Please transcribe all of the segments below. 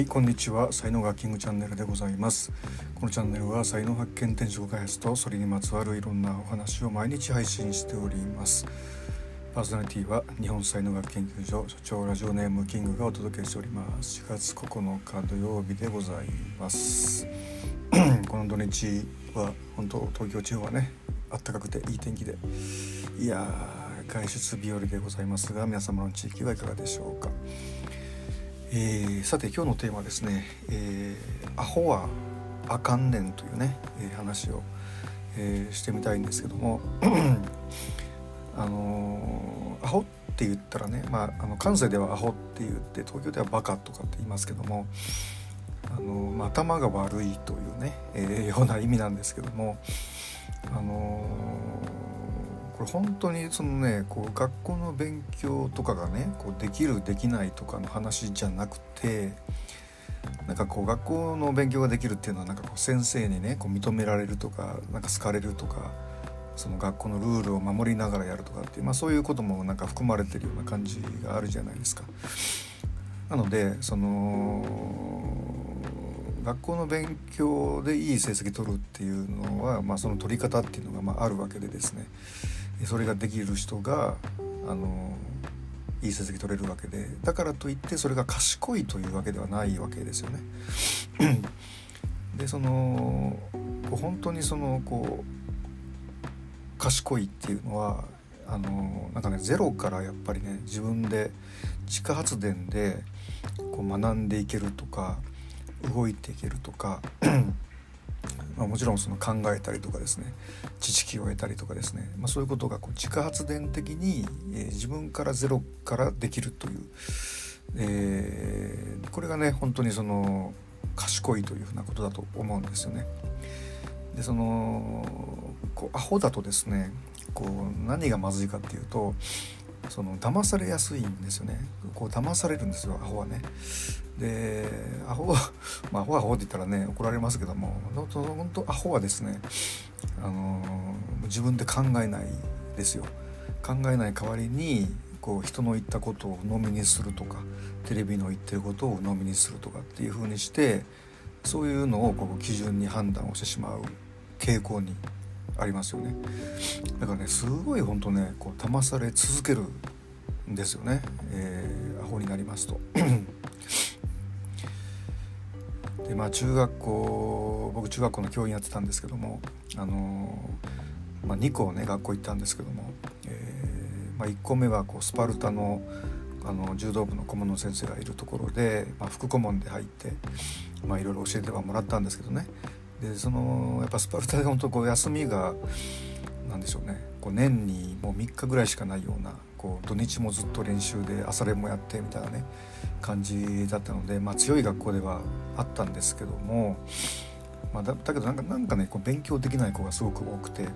はいこんにちは。才能がキングチャンネルでございます。このチャンネルは才能発見転職開発とそれにまつわるいろんなお話を毎日配信しております。パーソナリティは日本才能学研究所所長ラジオネームキングがお届けしております。4月9日土曜日でございます。この土日は本当東京地方はね暖かくていい天気でいや外出日和でございますが皆様の地域はいかがでしょうか。えー、さて今日のテーマですね「えー、アホはあかんねん」というね、えー、話を、えー、してみたいんですけども あのアホって言ったらね、まあ、あの関西ではアホって言って東京ではバカとかって言いますけどもあの、まあ、頭が悪いというね、えー、ような意味なんですけどもあのこれ本当にそのねこう学校の勉強とかがねこうできるできないとかの話じゃなくてなんかこう学校の勉強ができるっていうのはなんかこう先生にねこう認められるとかなんか好かれるとかその学校のルールを守りながらやるとかっていう、まあ、そういうこともなんか含まれてるような感じがあるじゃないですか。なのでその学校の勉強でいい成績取るっていうのは、まあ、その取り方っていうのがまああるわけでですねそれができる人があのいい成績取れるわけでだからといってそれが賢いというわけではないわけですよね。でその本当にそのこう賢いっていうのはあのなんかねゼロからやっぱりね自分で地下発電でこう学んでいけるとか動いていけるとか まあ、もちろんその考えたりとかですね知識を得たりとかですね、まあ、そういうことがこう自家発電的に、えー、自分からゼロからできるという、えー、これがね本当にその賢いというふうなことだと思うんですよね。でそのこうアホだとですねこう何がまずいかっていうとその騙されやすいんですよねこう騙されるんですよアホはねでアホはまあアホアホって言ったらね怒られますけども本当アホはですねあの自分で考えないですよ。考えない代わりにこう人の言ったことを鵜呑みにするとかテレビの言ってることを鵜呑みにするとかっていうふうにしてそういうのをこう基準に判断をしてしまう傾向にありますよね。だからねすごい本当ねこう騙され続けるんですよね、えー、アホになりますと。でまあ中学校僕中学校の教員やってたんですけどもあのー、まあ、2校ね学校行ったんですけども、えーまあ、1校目はこうスパルタのあの柔道部の顧問の先生がいるところで、まあ、副顧問で入って、まあ、いろいろ教えてはもらったんですけどね。でそのやっぱスパルタで本当こう休みが何でしょうね。こう年にもう3日ぐらいしかないようなこう土日もずっと練習で朝練もやってみたいなね感じだったので、まあ、強い学校ではあったんですけども、まあ、だだけどなんかなんかねこう勉強できない子がすごく多くて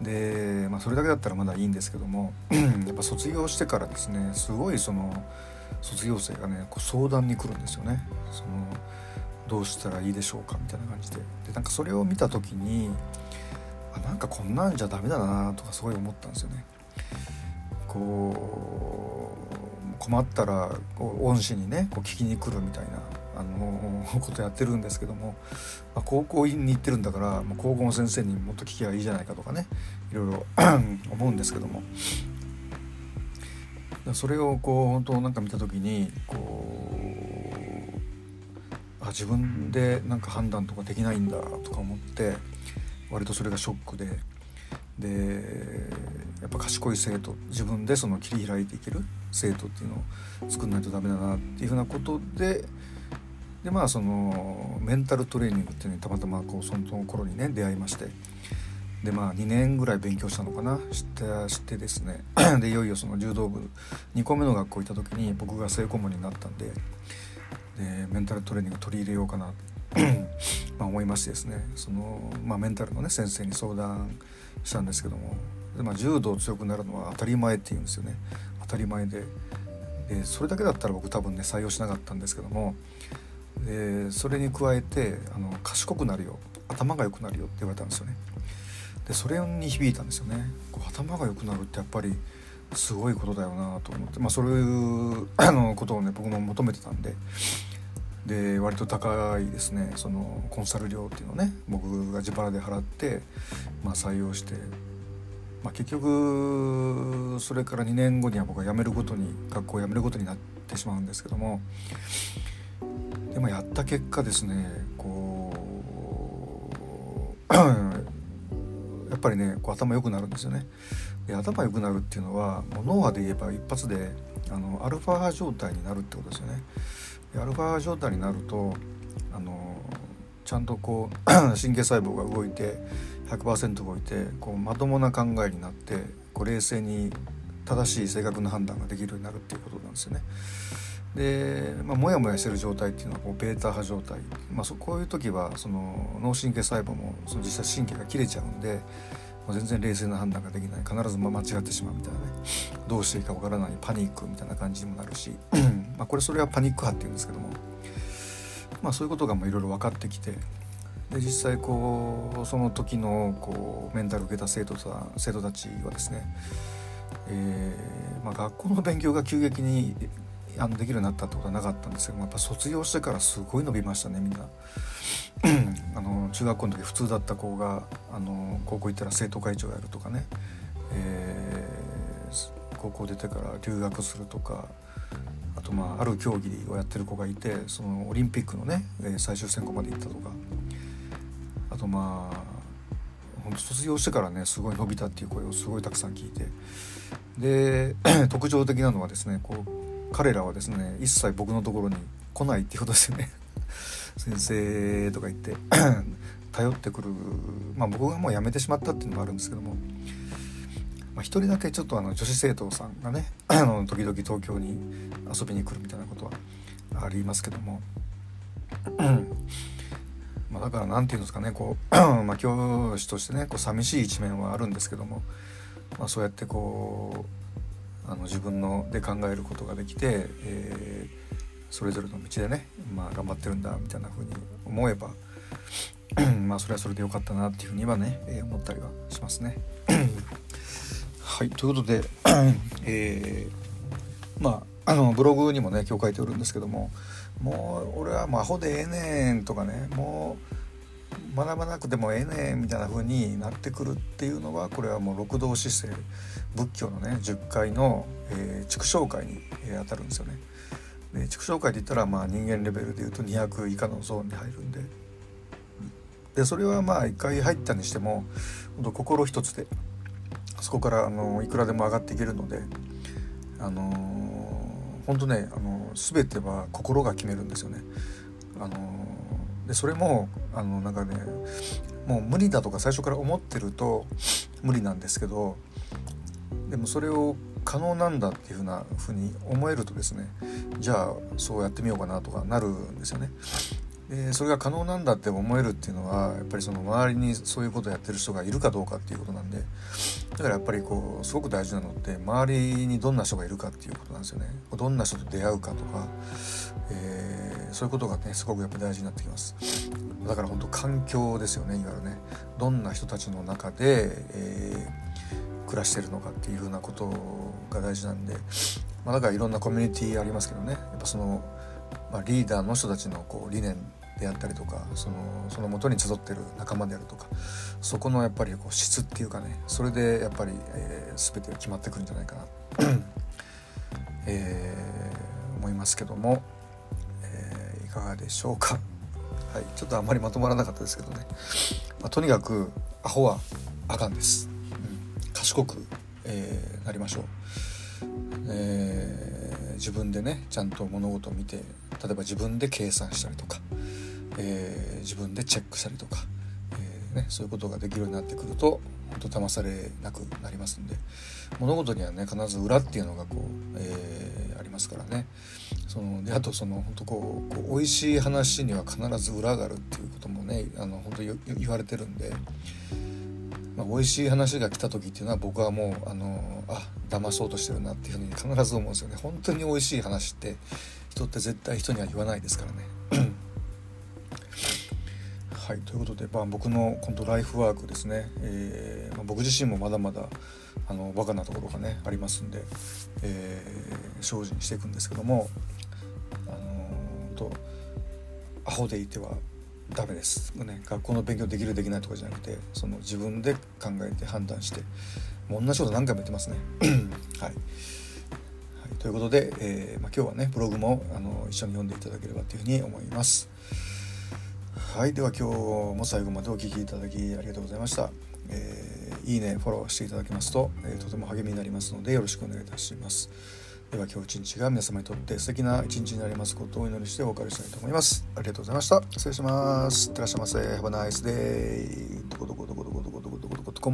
で、まあ、それだけだったらまだいいんですけども やっぱ卒業してからですねすごいその卒業生がねこう相談に来るんですよね。そのどうしたらいいでしょうかみたいな感じででなんかそれを見た時にあなんかこんなんじゃダメだなとかすごい思ったんですよね。こう困ったら恩師にねこう聞きに来るみたいなあのことやってるんですけども、まあ、高校院に行ってるんだからもう高校の先生にもっと聞きゃいいじゃないかとかねいろいろ 思うんですけども。それをこう本当なんか見た時にこうあ自分でなんか判断とかできないんだとか思って割とそれがショックででやっぱ賢い生徒自分でその切り開いていける生徒っていうのを作んないとダメだなっていうふうなことででまあそのメンタルトレーニングっていうのにたまたまこうその頃にね出会いまして。でまあ2年ぐらい勉強したのかな。知って知ってですね。でいよいよその柔道部2個目の学校行った時に僕が正顧問になったんででメンタルトレーニング取り入れようかな。ま思いましてですね。その、まあ、メンタルのね先生に相談したんですけども。で、まあ、柔道強くなるのは当たり前っていうんですよね。当たり前で。でそれだけだったら僕多分ね採用しなかったんですけども。でそれに加えてあの賢くなるよ頭が良くなるよって言われたんですよね。でそれに響いたんですよね。こう頭が良くなるってやっぱりすごいことだよなと思って、まあ、そういう あのことをね僕も求めてたんでで割と高いですねそのコンサル料っていうのをね僕が自腹で払って、まあ、採用して、まあ、結局それから2年後には僕は辞めることに学校を辞めることになってしまうんですけどもでもやった結果ですねこうやっぱりねこう頭良くなるんですよね。で頭良くなるっていうのはもう脳波で言えば一発であのアルファ状態になるってことですよね。でアルファ状態になるとあのちゃんとこう 神経細胞が動いて100%動いてこうまともな考えになってこう冷静に正しい正確な判断ができるようになるっていうことなんですよね。で、まあ、モヤモヤしてる状態っていうのはこうベータ波状態、まあ、そこういう時はその脳神経細胞もその実際神経が切れちゃうんでもう全然冷静な判断ができない。必ず間違ってしまうみたいなね。どうしていいかわからない。パニックみたいな感じにもなるし。まあこれそれはパニック波っていうんですけども、まあ、そういうことがいろいろ分かってきてで実際こうその時のこうメンタルを受けた生徒さ生徒たちはですね、えーまあ、学校の勉強が急激にあのできるようになったってことはなかったんですけどやっぱ卒業してからすごい伸びましたねみんな。あの中学校の時普通だった子があの高校行ったら生徒会長やるとかね、えー、高校出てから留学するとかあとまあある競技をやってる子がいてそのオリンピックのね最終選考まで行ったとか。あとまあ本当卒業してからねすごい伸びたっていう声をすごいたくさん聞いて。で 特徴的なのはですねこう彼らはですね一切僕のところに来ないっていうことですよね。先生とか言って 頼ってくる。まあ僕がもう辞めてしまったっていうのもあるんですけども。まあ、一人だけちょっとあの女子生徒さんがね あの時々東京に遊びに来るみたいなことはありますけども。まあだから何て言うんですかねこうまあ教師としてねこう寂しい一面はあるんですけども、まあ、そうやってこうあの自分ので考えることができて、えー、それぞれの道でね、まあ、頑張ってるんだみたいな風に思えば まあそれはそれでよかったなっていうふうにはね、えー、思ったりはしますね。はいということで、えー、まああのブログにもね今日書いておるんですけどももう俺はもうアホでええねんとかねもう学ばなくてもええねみたいな風になってくるっていうのはこれはもう六道姿勢仏教のね10回の、えー、畜生界に、えー、当たるんですよね。で畜生界って言ったらまあ人間レベルでいうと200以下のゾーンに入るんででそれはまあ一回入ったにしても心一つでそこからあのいくらでも上がっていけるのであのー、本当ねあの全ては心が決めるんですよね。あのでそれもあのなんかねもう無理だとか最初から思ってると無理なんですけどでもそれを可能なんだっていうふうなふうに思えるとですねじゃあそうやってみようかなとかなるんですよね。でそれが可能なんだって思えるっていうのはやっぱりその周りにそういうことをやってる人がいるかどうかっていうことなんでだからやっぱりこうすごく大事なのって周りにどんな人がいるかっていうことなんですよね。どんな人と出会うかとか、えー、そういうことがねすごくやっぱ大事になってきます。だから本当環境ですよねいわゆるね。どんな人たちの中で、えー、暮らしてるのかっていうふうなことが大事なんで、まあ、だからいろんなコミュニティありますけどねやっぱその、まあ、リーダーの人たちのこう理念であったりとかそのその元に集ってる仲間であるとかそこのやっぱりこう質っていうかねそれでやっぱり、えー、全て決まってくるんじゃないかな、えー、思いますけども、えー、いかがでしょうか。はい、ちょっとあんまりまとまらなかったですけどね、まあ、とにかくアホはあかんです、うん、賢く、えー、なりましょう、えー、自分でねちゃんと物事を見て例えば自分で計算したりとか、えー、自分でチェックしたりとか、えーね、そういうことができるようになってくると本当騙されなくなりますんで物事にはね必ず裏っていうのがこう、えー、ありますからねそのであとその本当こうこう美味しい話には必ず裏があるっていうこともねあの本当言われてるんで。まあ、美味しい話が来た時っていうのは僕はもうあのあ騙そうとしてるなっていうふうに必ず思うんですよね本当に美味しい話って人って絶対人には言わないですからねはいということで、まあ、僕の今度ライフワークですね、えーまあ、僕自身もまだまだあのバカなところがねありますんで、えー、精進していくんですけどもあのー、とアホでいてはダメです、ね、学校の勉強できるできないとかじゃなくてその自分で考えて判断してもう同じこと何回も言ってますね。はい。ということで、えーまあ、今日はねブログもあの一緒に読んでいただければというふうに思います。はいでは今日も最後までお聴きいただきありがとうございました。えー、いいねフォローしていただけますと、えー、とても励みになりますのでよろしくお願いいたします。では今日一日が皆様にとって素敵な一日になりますことをお祈りしてお別れしたいと思います。ありがとうございました。失礼します。いってらっしゃいませ。Have a nice day. どこどこどこどこどこどこどこどこどこどこ